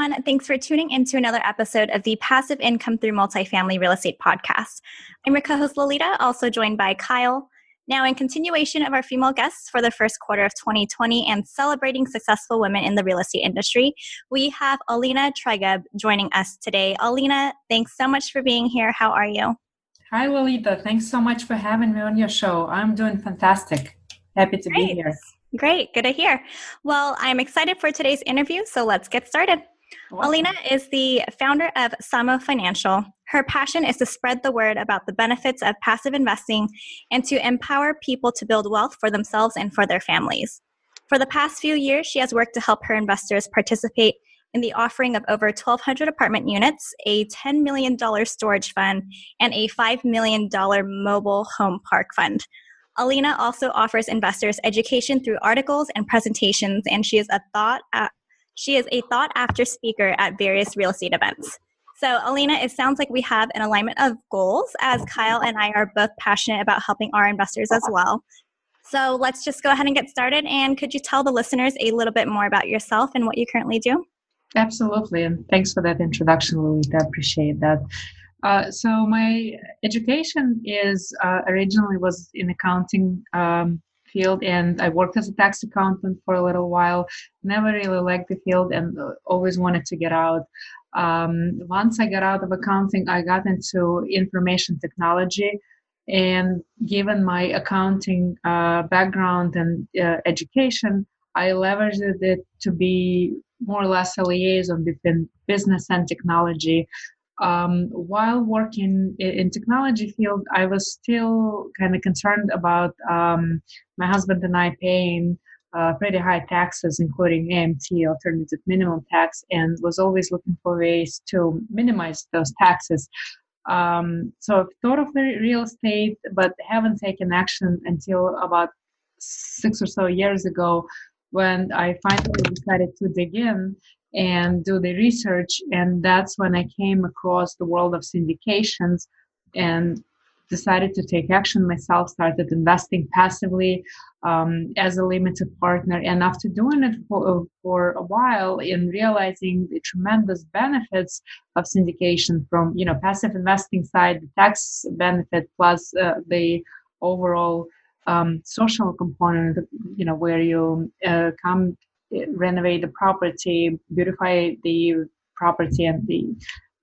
Everyone. Thanks for tuning into another episode of the Passive Income Through Multifamily Real Estate Podcast. I'm your co host, Lolita, also joined by Kyle. Now, in continuation of our female guests for the first quarter of 2020 and celebrating successful women in the real estate industry, we have Alina Tregub joining us today. Alina, thanks so much for being here. How are you? Hi, Lolita. Thanks so much for having me on your show. I'm doing fantastic. Happy to Great. be here. Great, good to hear. Well, I'm excited for today's interview, so let's get started. Awesome. Alina is the founder of Samo Financial. Her passion is to spread the word about the benefits of passive investing and to empower people to build wealth for themselves and for their families. For the past few years, she has worked to help her investors participate in the offering of over 1,200 apartment units, a $10 million storage fund, and a $5 million mobile home park fund. Alina also offers investors education through articles and presentations, and she is a thought she is a thought after speaker at various real estate events. So, Alina, it sounds like we have an alignment of goals, as Kyle and I are both passionate about helping our investors as well. So, let's just go ahead and get started. And could you tell the listeners a little bit more about yourself and what you currently do? Absolutely, and thanks for that introduction, Lolita. I appreciate that. Uh, so my education is uh, originally was in accounting um, field and i worked as a tax accountant for a little while. Never really liked the field and uh, always wanted to get out. Um, once i got out of accounting i got into information technology and given my accounting uh, background and uh, education i leveraged it to be more or less a liaison between business and technology um, while working in technology field, I was still kind of concerned about um, my husband and I paying uh, pretty high taxes, including AMT, alternative minimum tax, and was always looking for ways to minimize those taxes. Um, so I've thought of the real estate, but haven't taken action until about six or so years ago when I finally decided to dig in and do the research. And that's when I came across the world of syndications and decided to take action myself, started investing passively um, as a limited partner. And after doing it for, for a while and realizing the tremendous benefits of syndication from, you know, passive investing side, the tax benefit plus uh, the overall um, social component, you know, where you uh, come renovate the property, beautify the property, and the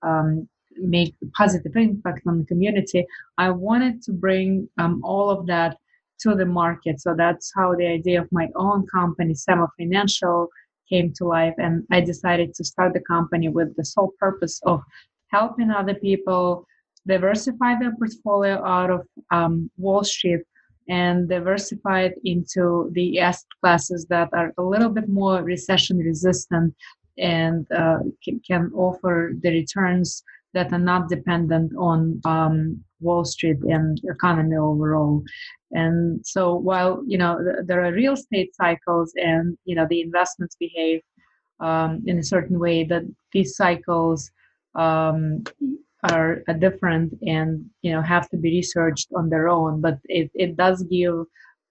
um, make a positive impact on the community. I wanted to bring um, all of that to the market. So that's how the idea of my own company, Samo Financial, came to life. And I decided to start the company with the sole purpose of helping other people diversify their portfolio out of um, Wall Street and diversified into the asset classes that are a little bit more recession resistant and uh, can, can, offer the returns that are not dependent on um, Wall Street and economy overall. And so while you know there are real estate cycles and you know the investments behave um, in a certain way, that these cycles um, are different and you know have to be researched on their own. But it, it does give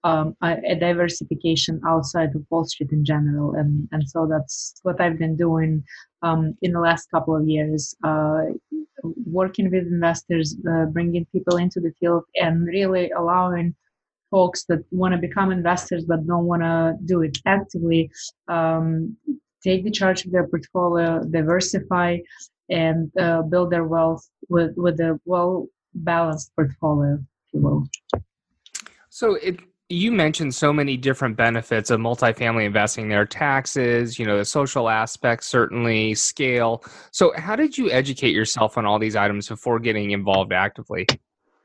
um, a, a, diversification outside of wall street in general. And and so that's what i've been doing um, in the last couple of years uh, working with investors uh, bringing people into the field and really allowing folks that want to become investors but don't want to do it actively um, take the charge of their portfolio diversify and uh, build their wealth with with a well balanced portfolio, if you will. So it you mentioned so many different benefits of multifamily investing there taxes you know the social aspects certainly scale so how did you educate yourself on all these items before getting involved actively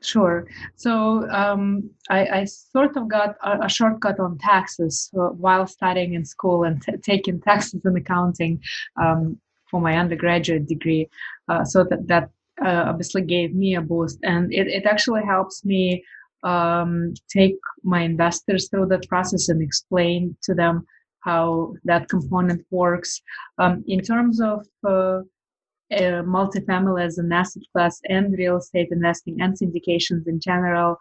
Sure. So um, I, I, sort of got a, a shortcut on taxes uh, while studying in school and t- taking taxes and accounting um, for my undergraduate degree. Uh, so that that uh, obviously gave me a boost, and it, it actually helps me um, take my investors through that process and explain to them how that component works. Um, in terms of uh, uh, multifamily as an asset class and real estate investing and syndications in general.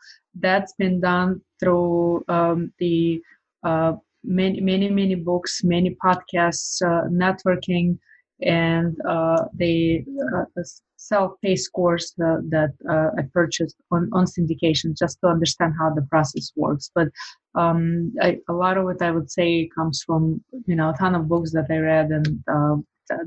That's been done through um, the uh, many, many, many books, many podcasts, uh, networking, and uh, the uh, self-paced course uh, that I purchased on, on syndication just to understand how the process works. But um, I, a lot of it, I would say, comes from you know a ton of books that I read and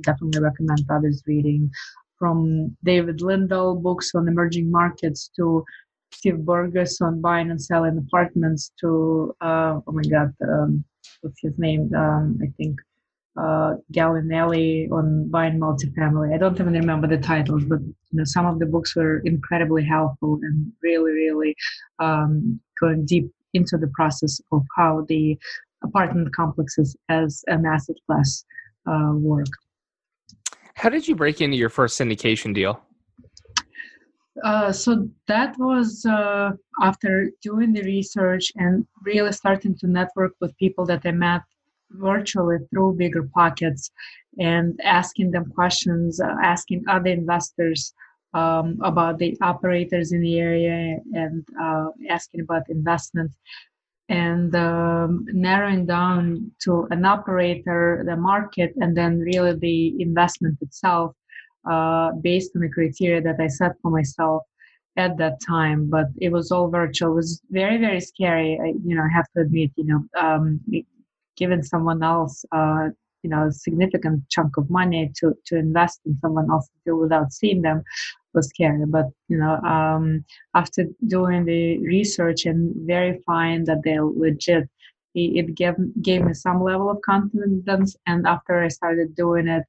definitely recommend others reading from David Lindahl books on emerging markets to Steve Berges on buying and selling apartments to uh, oh my god um, what's his name um, I think uh, Gallinelli on buying multifamily I don't even remember the titles but you know some of the books were incredibly helpful and really really um, going deep into the process of how the apartment complexes as an asset class uh, work. How did you break into your first syndication deal? Uh, so that was uh, after doing the research and really starting to network with people that I met virtually through Bigger Pockets and asking them questions, uh, asking other investors um, about the operators in the area and uh, asking about investment and um, narrowing down to an operator, the market, and then really the investment itself uh, based on the criteria that I set for myself at that time. But it was all virtual. It was very, very scary. I, you know, I have to admit, you know, um, giving someone else, uh, you know, a significant chunk of money to, to invest in someone else's deal without seeing them was scary. But you know, um, after doing the research and verifying that they're legit, it, gave gave me some level of confidence. And after I started doing it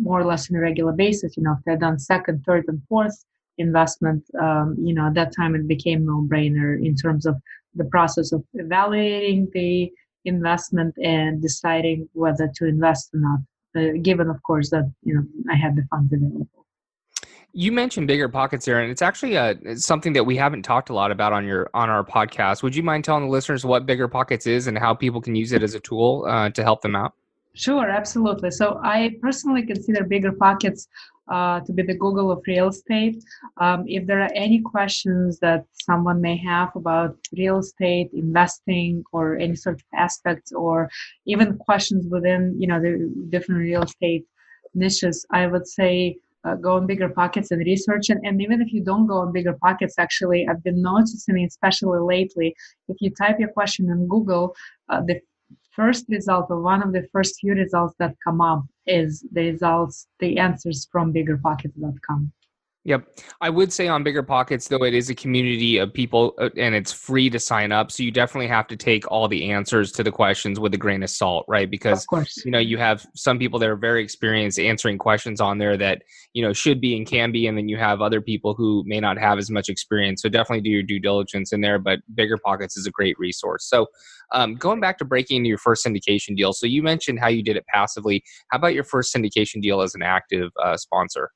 more or less on a regular basis, you know, I done second, third, and fourth investment, um, you know, at that time it became no brainer in terms of the process of evaluating the investment and deciding whether to invest or not. Uh, given, of course, that you know I had the funds available. You mentioned bigger pockets there, and it's actually uh, something that we haven't talked a lot about on your on our podcast. Would you mind telling the listeners what bigger pockets is and how people can use it as a tool uh, to help them out? Sure, absolutely. So I personally consider bigger pockets uh, to be the Google of real estate. Um, if there are any questions that someone may have about real estate investing or any sort of aspects, or even questions within you know the different real estate niches, I would say uh, go on bigger pockets and research and, and even if you don't go on bigger pockets actually i've been noticing especially lately if you type your question in google uh, the first result or one of the first few results that come up is the results the answers from biggerpockets.com Yep. I would say on Bigger Pockets, though, it is a community of people uh, and it's free to sign up. So you definitely have to take all the answers to the questions with a grain of salt, right? Because, you know, you have some people that are very experienced answering questions on there that, you know, should be and can be. And then you have other people who may not have as much experience. So definitely do your due diligence in there. But Bigger Pockets is a great resource. So um, going back to breaking into your first syndication deal. So you mentioned how you did it passively. How about your first syndication deal as an active uh, sponsor?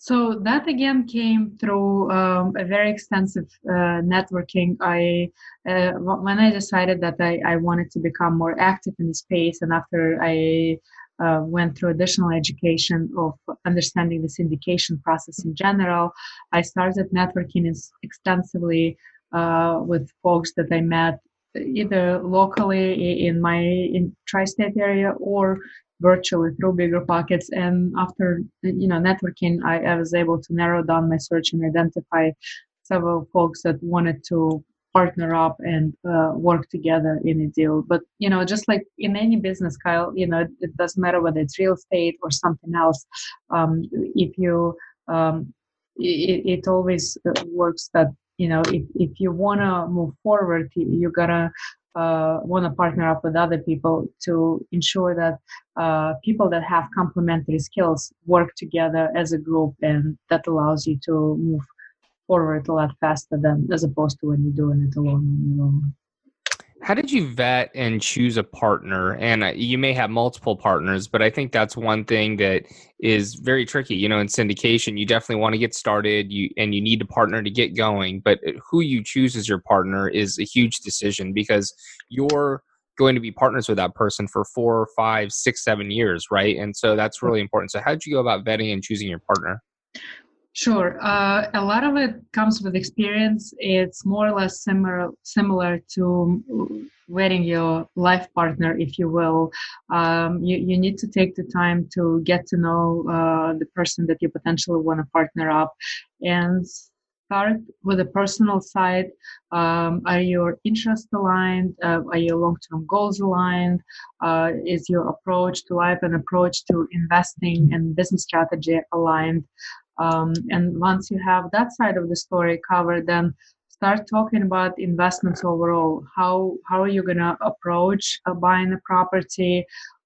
So that again came through um, a very extensive uh, networking. I uh, when I decided that I, I wanted to become more active in the space, and after I uh, went through additional education of understanding the syndication process in general, I started networking extensively uh, with folks that I met either locally in my in tri-state area or virtually through bigger pockets. And after you know networking I, I was able to narrow down my search and identify several folks that wanted to partner up and uh, work together in a deal. But you know just like in any business kyle you know it, it doesn't matter whether it's real estate or something else. Um, if you um, it, it always uh, works that you know if, if you want to move forward you, you gotta uh, want to partner up with other people to ensure that uh, people that have complementary skills work together as a group and that allows you to move forward a lot faster than as opposed to when you're doing it alone on your own. How did you vet and choose a partner? And uh, you may have multiple partners, but I think that's one thing that is very tricky. You know, in syndication, you definitely want to get started, you and you need a partner to get going. But uh, who you choose as your partner is a huge decision because you're going to be partners with that person for four, five, six, seven years, right? And so that's really important. So, how did you go about vetting and choosing your partner? Sure. Uh, a lot of it comes with experience. It's more or less similar similar to wedding your life partner, if you will. Um, you, you need to take the time to get to know uh, the person that you potentially want to partner up and start with the personal side. Um, are your interests aligned? Uh, are your long term goals aligned? Uh, is your approach to life and approach to investing and business strategy aligned? Um, and once you have that side of the story covered, then start talking about investments overall. How how are you going to approach uh, buying a property?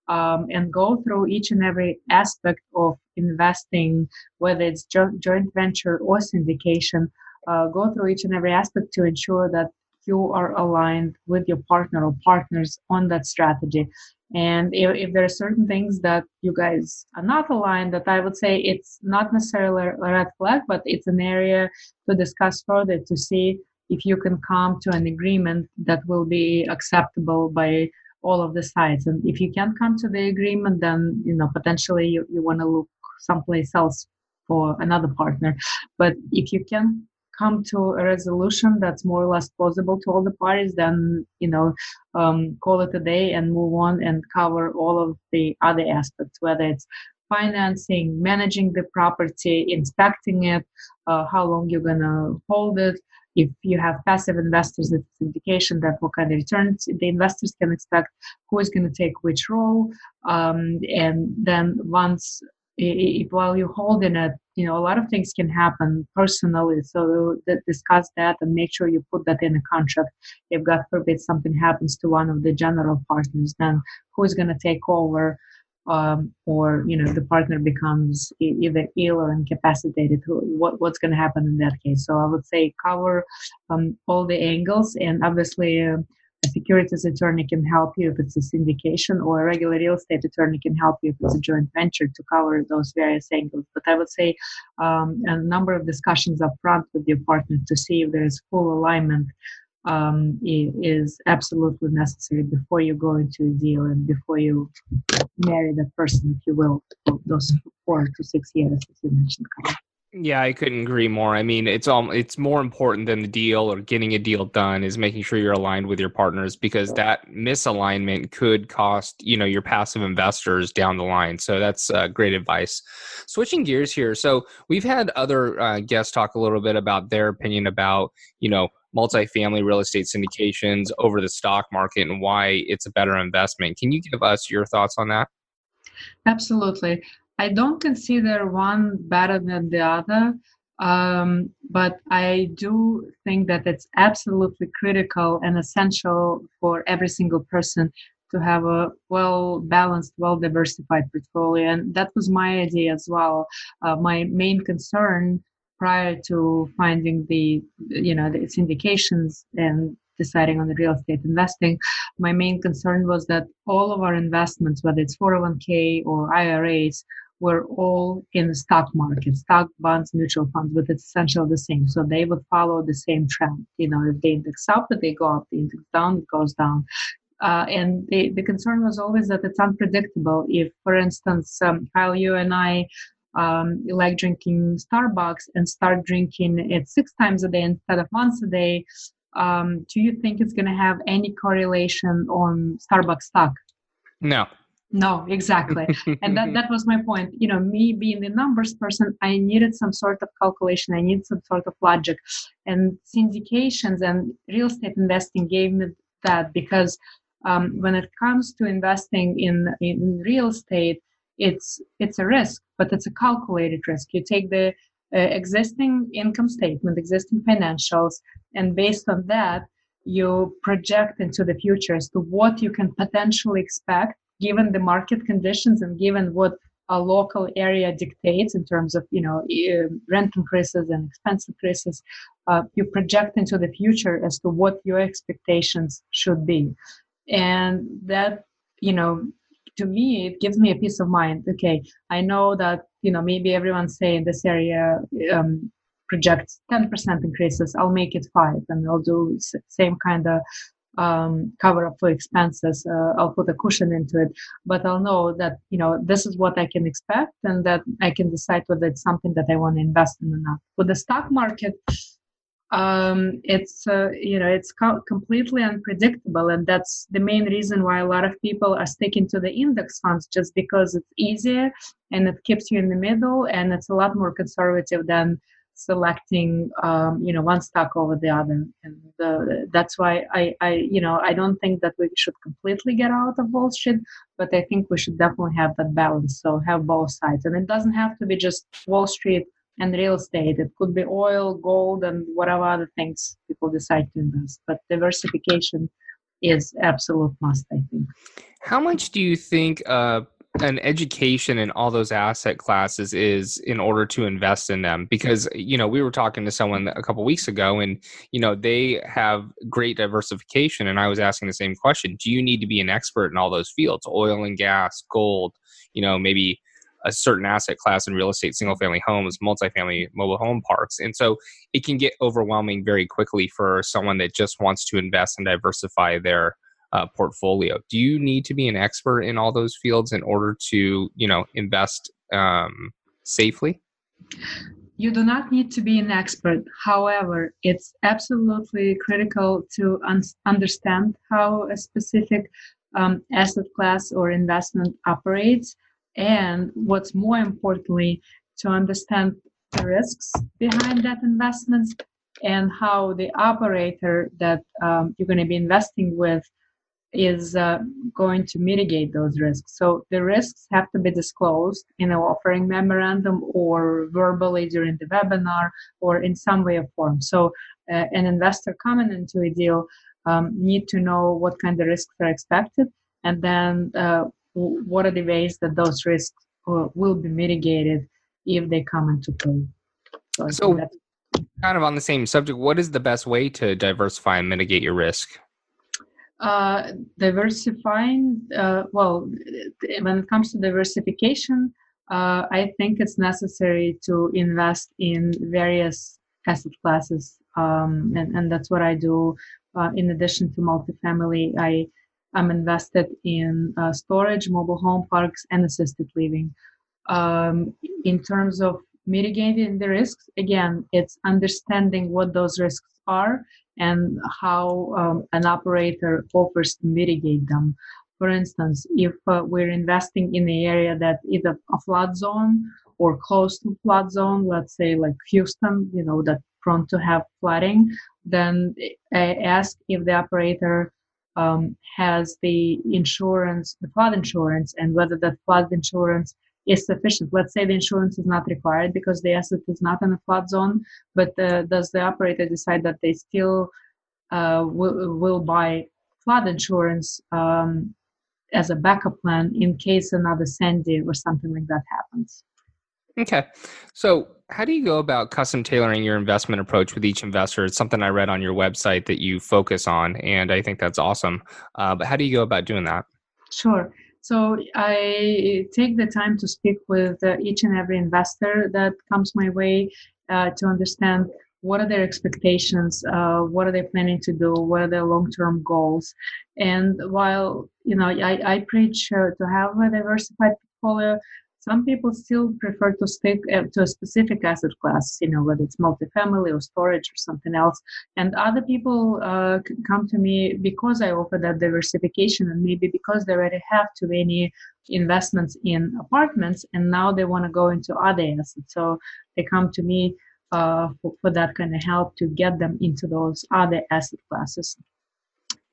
Um, and go through each and every aspect of investing, whether it's jo- joint venture or syndication. Uh, go through each and every aspect to ensure that you are aligned with your partner or partners on that strategy and if, if, there are certain things that you guys are not aligned, that I would say it's not necessarily a red flag, but it's an area to discuss further to see if you can come to an agreement that will be acceptable by all of the sides. And if you can't come to the agreement, then you know potentially you, you want to look someplace else for another partner. But if you can come to a resolution that's more or less plausible to all the parties, then you know, um, call it a day and move on and cover all of the other aspects, whether it's financing, managing the property, inspecting it, uh, how long you're gonna hold it. If you have passive investors, it's indication that what kind of returns the investors can expect, who is going to take which role, um, and then once if, while you're holding it, you know, a lot of things can happen personally. So discuss that and make sure you put that in a contract. If God forbid something happens to one of the general partners, then who is going to take over? Um, or you know the partner becomes either ill or incapacitated what, what's going to happen in that case so i would say cover um, all the angles and obviously uh, a securities attorney can help you if it's a syndication or a regular real estate attorney can help you if it's a joint venture to cover those various angles. But i would say um, a number of discussions up front with your partner to see if there is full alignment um, is absolutely necessary before you go into a deal and before you marry that person if you will for those four to six years as you mentioned yeah, I couldn't agree more. I mean, it's all it's more important than the deal or getting a deal done is making sure you're aligned with your partners because that misalignment could cost, you know, your passive investors down the line. So that's uh, great advice. Switching gears here. So we've had other uh, guests talk a little bit about their opinion about, you know, multifamily real estate syndications over the stock market and why it's a better investment. Can you give us your thoughts on that? Absolutely. I don't consider one better than the other, um, but I do think that it's absolutely critical and essential for every single person to have a well balanced, well diversified portfolio. And that was my idea as well. Uh, my main concern prior to finding the you know the syndications and deciding on the real estate investing my main concern was that all of our investments whether it's 401k or iras were all in the stock market, stock, bonds, mutual funds, but it's essentially the same. So they would follow the same trend. You know, if the index up, they go up. The index down, it goes down. Uh, and the, the concern was always that it's unpredictable. If, for instance, um, Kyle, you and I um, like drinking Starbucks and start drinking it six times a day instead of once a day, um, do you think it's going to have any correlation on Starbucks stock? No, no exactly. And that, that was my point. You know me being the numbers person i needed some sort of calculation. I needed some sort of logic. And syndications and real estate investing gave me that because um, when it comes to investing in in real estate it's it's a risk but it's a calculated risk. You take the uh, existing income statement existing financials and based on that you project into the future as to what you can potentially expect given the market conditions and given what a local area dictates in terms of you know rent increases and expense increases uh, you project into the future as to what your expectations should be. And that you know to me it gives me a peace of mind. Okay i know that you know maybe everyone's saying this area um, projects 10% increases i'll make it 5 and i'll do same kind of um, cover up for expenses. Uh, I'll put a cushion into it, but I'll know that you know this is what I can expect, and that I can decide whether it's something that I want to invest in or not. With the stock market, um, it's uh, you know it's co- completely unpredictable, and that's the main reason why a lot of people are sticking to the index funds, just because it's easier and it keeps you in the middle, and it's a lot more conservative than selecting um, you know one stock over the other. And the, that's why I, I you know i don't think that we should completely get out of wall street but i think we should definitely have that balance. So have both sides. And it doesn't have to be just wall street and real estate. It could be oil gold and whatever other things people decide to invest. But diversification is absolute must i think. How much do you think uh, an education in all those asset classes is in order to invest in them. Because you know we were talking to someone a couple weeks ago and you know they have great diversification. And i was asking the same question do you need to be an expert in all those fields? Oil and gas gold you know maybe a certain asset class in real estate single family homes multifamily mobile home parks? And so it can get overwhelming very quickly for someone that just wants to invest and diversify their uh, portfolio. Do you need to be an expert in all those fields in order to, you know, invest um, safely? You do not need to be an expert. However, it's absolutely critical to un- understand how a specific um, asset class or investment operates, and what's more importantly, to understand the risks behind that investment and how the operator that um, you're going to be investing with is uh, going to mitigate those risks. So the risks have to be disclosed in an offering memorandum or verbally during the webinar or in some way or form. So uh, an investor coming into a deal um, need to know what kind of risks are expected and then uh, what are the ways that those risks uh, will be mitigated if they come into play. So, so kind of on the same subject, what is the best way to diversify and mitigate your risk? Uh, diversifying, uh, well, when it comes to diversification, uh, I think it's necessary to invest in various asset classes, um, and, and that's what I do. Uh, in addition to multifamily, I am invested in uh, storage, mobile home parks, and assisted living. Um, in terms of mitigating the risks, again, it's understanding what those risks are and how um, an operator offers to mitigate them. For instance, if uh, we're investing in an area that is either a flood zone or close to flood zone, let's say like Houston, you know, that prone to have flooding, then I ask if the operator um, has the insurance, the flood insurance, and whether that flood insurance is sufficient. Let's say the insurance is not required because the asset is not in a flood zone, but uh, does the operator decide that they still uh, will, will buy flood insurance um, as a backup plan in case another Sandy or something like that happens? Okay. So, how do you go about custom tailoring your investment approach with each investor? It's something I read on your website that you focus on, and I think that's awesome. Uh, but how do you go about doing that? Sure. So I take the time to speak with uh, each and every investor that comes my way uh, to understand what are their expectations, uh, what are they planning to do, what are their long-term goals. And while you know I, I preach uh, to have a diversified portfolio, some people still prefer to stick uh, to a specific asset class, you know, whether it's multifamily or storage or something else. And other people uh, come to me because I offer that diversification and maybe because they already have too many investments in apartments and now they want to go into other assets. So they come to me uh, for, for, that kind of help to get them into those other asset classes.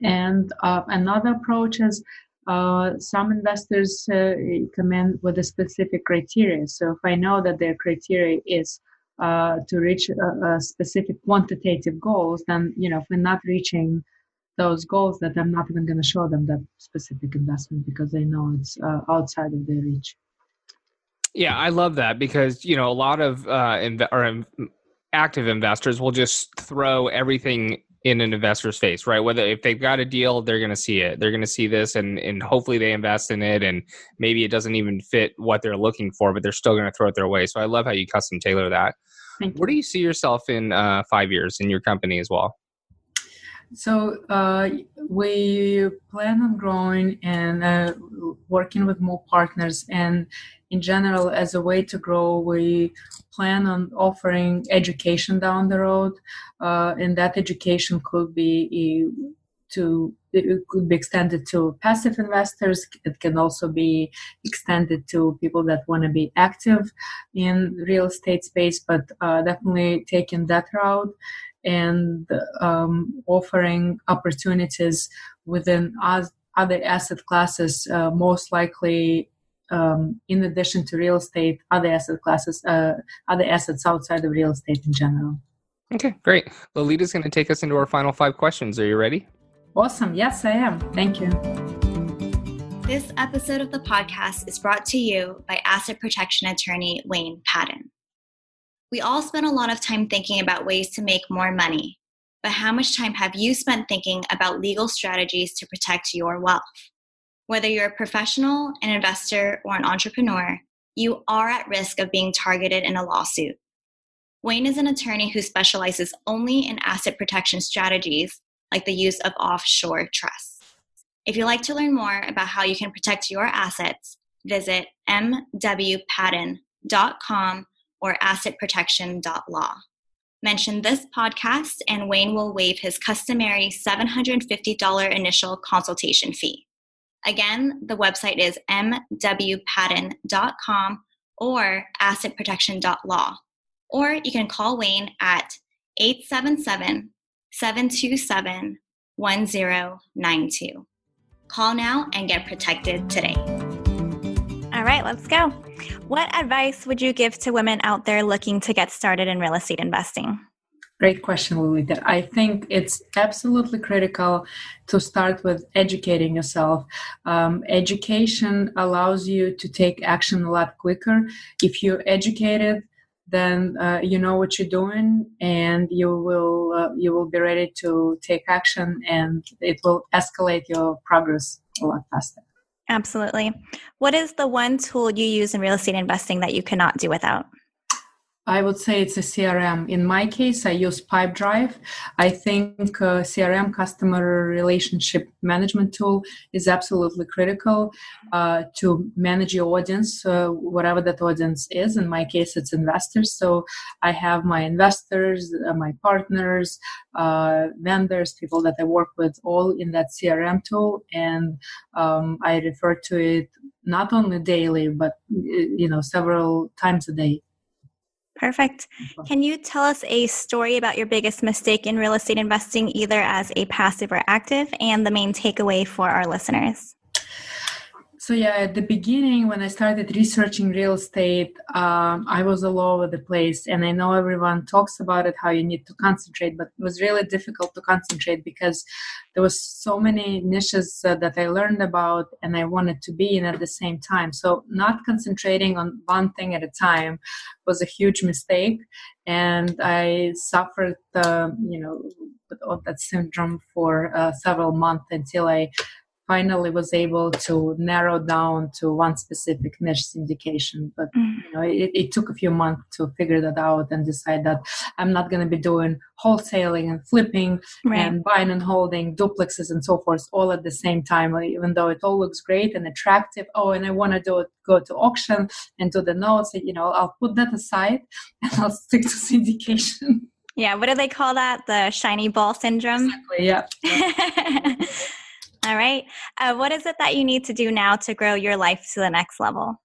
And uh, another approach is uh, some investors uh, come in with a specific criteria. So if I know that their criteria is uh, to reach a, a, specific quantitative goals, then you know if we're not reaching those goals, that I'm not even going to show them that specific investment because they know it's uh, outside of their reach. Yeah, I love that because you know a lot of uh, inv- or active investors will just throw everything in an investor's face, right? Whether if they've got a deal, they're going to see it. They're going to see this, and and hopefully they invest in it, and maybe it doesn't even fit what they're looking for, but they're still going to throw it their way. So I love how you custom tailor that. Where do you see yourself in uh, five years in your company as well? So uh, we plan on growing and uh, working with more partners, and in general, as a way to grow, we plan on offering education down the road, uh, and that education could be to it could be extended to passive investors. It can also be extended to people that want to be active in real estate space, but uh, definitely taking that route and um, offering opportunities within other asset classes, uh, most likely um, in addition to real estate, other asset classes, uh, other assets outside of real estate in general. Okay, great. Lolita's going to take us into our final five questions. Are you ready? Awesome. Yes, I am. Thank you. This episode of the podcast is brought to you by asset protection attorney Wayne Patton. We all spend a lot of time thinking about ways to make more money, but how much time have you spent thinking about legal strategies to protect your wealth? Whether you're a professional, an investor, or an entrepreneur, you are at risk of being targeted in a lawsuit. Wayne is an attorney who specializes only in asset protection strategies like the use of offshore trusts. If you'd like to learn more about how you can protect your assets, visit mwpatton.com or assetprotection.law. Mention this podcast, and Wayne will waive his customary $750 initial consultation fee. Again, the website is mwpatton.com or assetprotection.law. Or you can call Wayne at 877 727 1092. Call now and get protected today. All right, let's go. What advice would you give to women out there looking to get started in real estate investing? Great question, Lolita. I think it's absolutely critical to start with educating yourself. Um, education allows you to take action a lot quicker. If you're educated, then uh, you know what you're doing, and you will uh, you will be ready to take action, and it will escalate your progress a lot faster. Absolutely. What is the one tool you use in real estate investing that you cannot do without? I would say it's a CRM. In my case, I use Pipedrive. I think uh, CRM, customer relationship management tool, is absolutely critical uh, to manage your audience, uh, whatever that audience is. In my case, it's investors. So I have my investors, uh, my partners, uh, vendors, people that I work with, all in that CRM tool, and um, I refer to it not only daily, but you know, several times a day. Perfect. Mm-hmm. Can you tell us a story about your biggest mistake in real estate investing, either as a passive or active, and the main takeaway for our listeners? So yeah, at the beginning when I started researching real estate, um, I was all over the place, and I know everyone talks about it how you need to concentrate, but it was really difficult to concentrate because there was so many niches uh, that I learned about, and I wanted to be in at the same time. So not concentrating on one thing at a time was a huge mistake, and I suffered, uh, you know, with all that syndrome for uh, several months until I finally was able to narrow down to one specific niche syndication. But mm. you know, it, it, took a few months to figure that out and decide that I'm not going to be doing wholesaling and flipping right. and buying and holding duplexes and so forth all at the same time. Even though it all looks great and attractive. Oh, and I want to do it, go to auction and do the notes. You know, I'll put that aside and I'll stick to syndication. Yeah, what do they call that? The shiny ball syndrome? Exactly, yeah. All right. Uh, what is it that you need to do now to grow your life to the next level?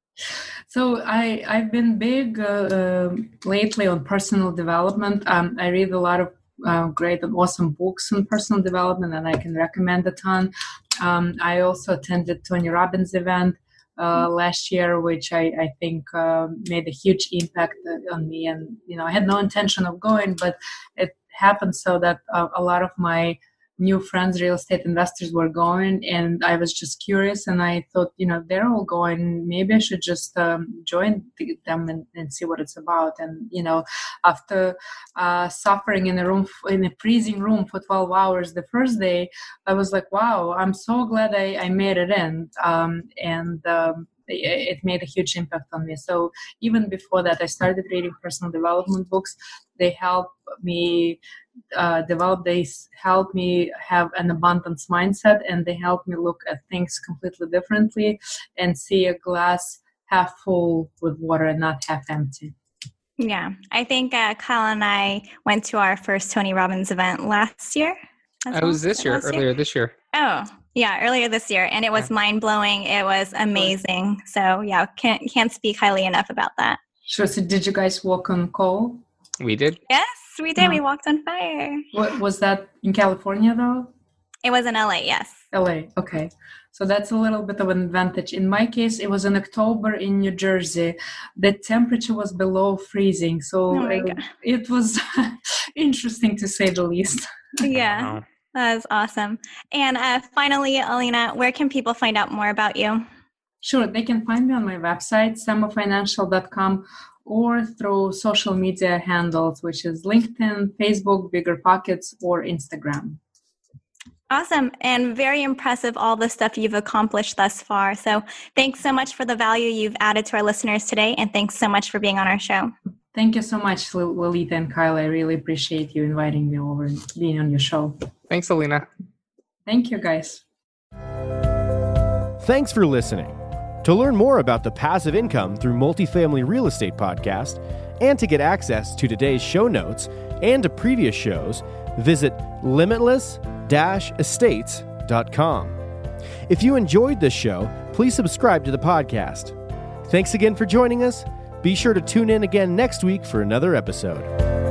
So I I've been big uh, uh, lately on personal development. Um, I read a lot of uh, great and awesome books on personal development, and I can recommend a ton. Um, I also attended Tony Robbins event uh, mm-hmm. last year, which I, I think uh, made a huge impact on me. And you know, I had no intention of going, but it happened so that a lot of my new friends, real estate investors were going, and I was just curious. And I thought, you know, they're all going. Maybe I should just um, join them and, and, see what it's about. And you know, after uh, suffering in a room in a freezing room for 12 hours the first day, I was like, wow, I'm so glad I, I made it in. Um, and um, it made a huge impact on me. So even before that, I started reading personal development books. They help me uh, develop. They help me have an abundance mindset, and they help me look at things completely differently and see a glass half full with water and not half empty. Yeah, I think uh, Kyle and I went to our first Tony Robbins event last year. I was this year, earlier year? this year. Oh, yeah, earlier this year, and it was yeah. mind blowing. It was amazing. So yeah, can't can't speak highly enough about that. Sure. So did you guys walk on coal? We did. Yes, we did. We walked on fire. What was that in California though? It was in LA. Yes. LA. Okay. So that's a little bit of an advantage. In my case, it was in October in New Jersey. The temperature was below freezing, so oh it, it was interesting to say the least. Yeah. That is awesome. And uh, finally, Alina, where can people find out more about you? Sure, they can find me on my website, samofinancial.com, or through social media handles, which is LinkedIn, Facebook, Bigger Pockets, or Instagram. Awesome and very impressive all the stuff you've accomplished thus far. So, thanks so much for the value you've added to our listeners today, and thanks so much for being on our show. Thank you so much, Lolita and Kyle. I really appreciate you inviting me over and being on your show. Thanks, Alina. Thank you, guys. Thanks for listening. To learn more about the passive income through multifamily real estate podcast, and to get access to today's show notes and to previous shows, visit limitless estates.com. If you enjoyed this show, please subscribe to the podcast. Thanks again for joining us be sure to tune in again next week for another episode.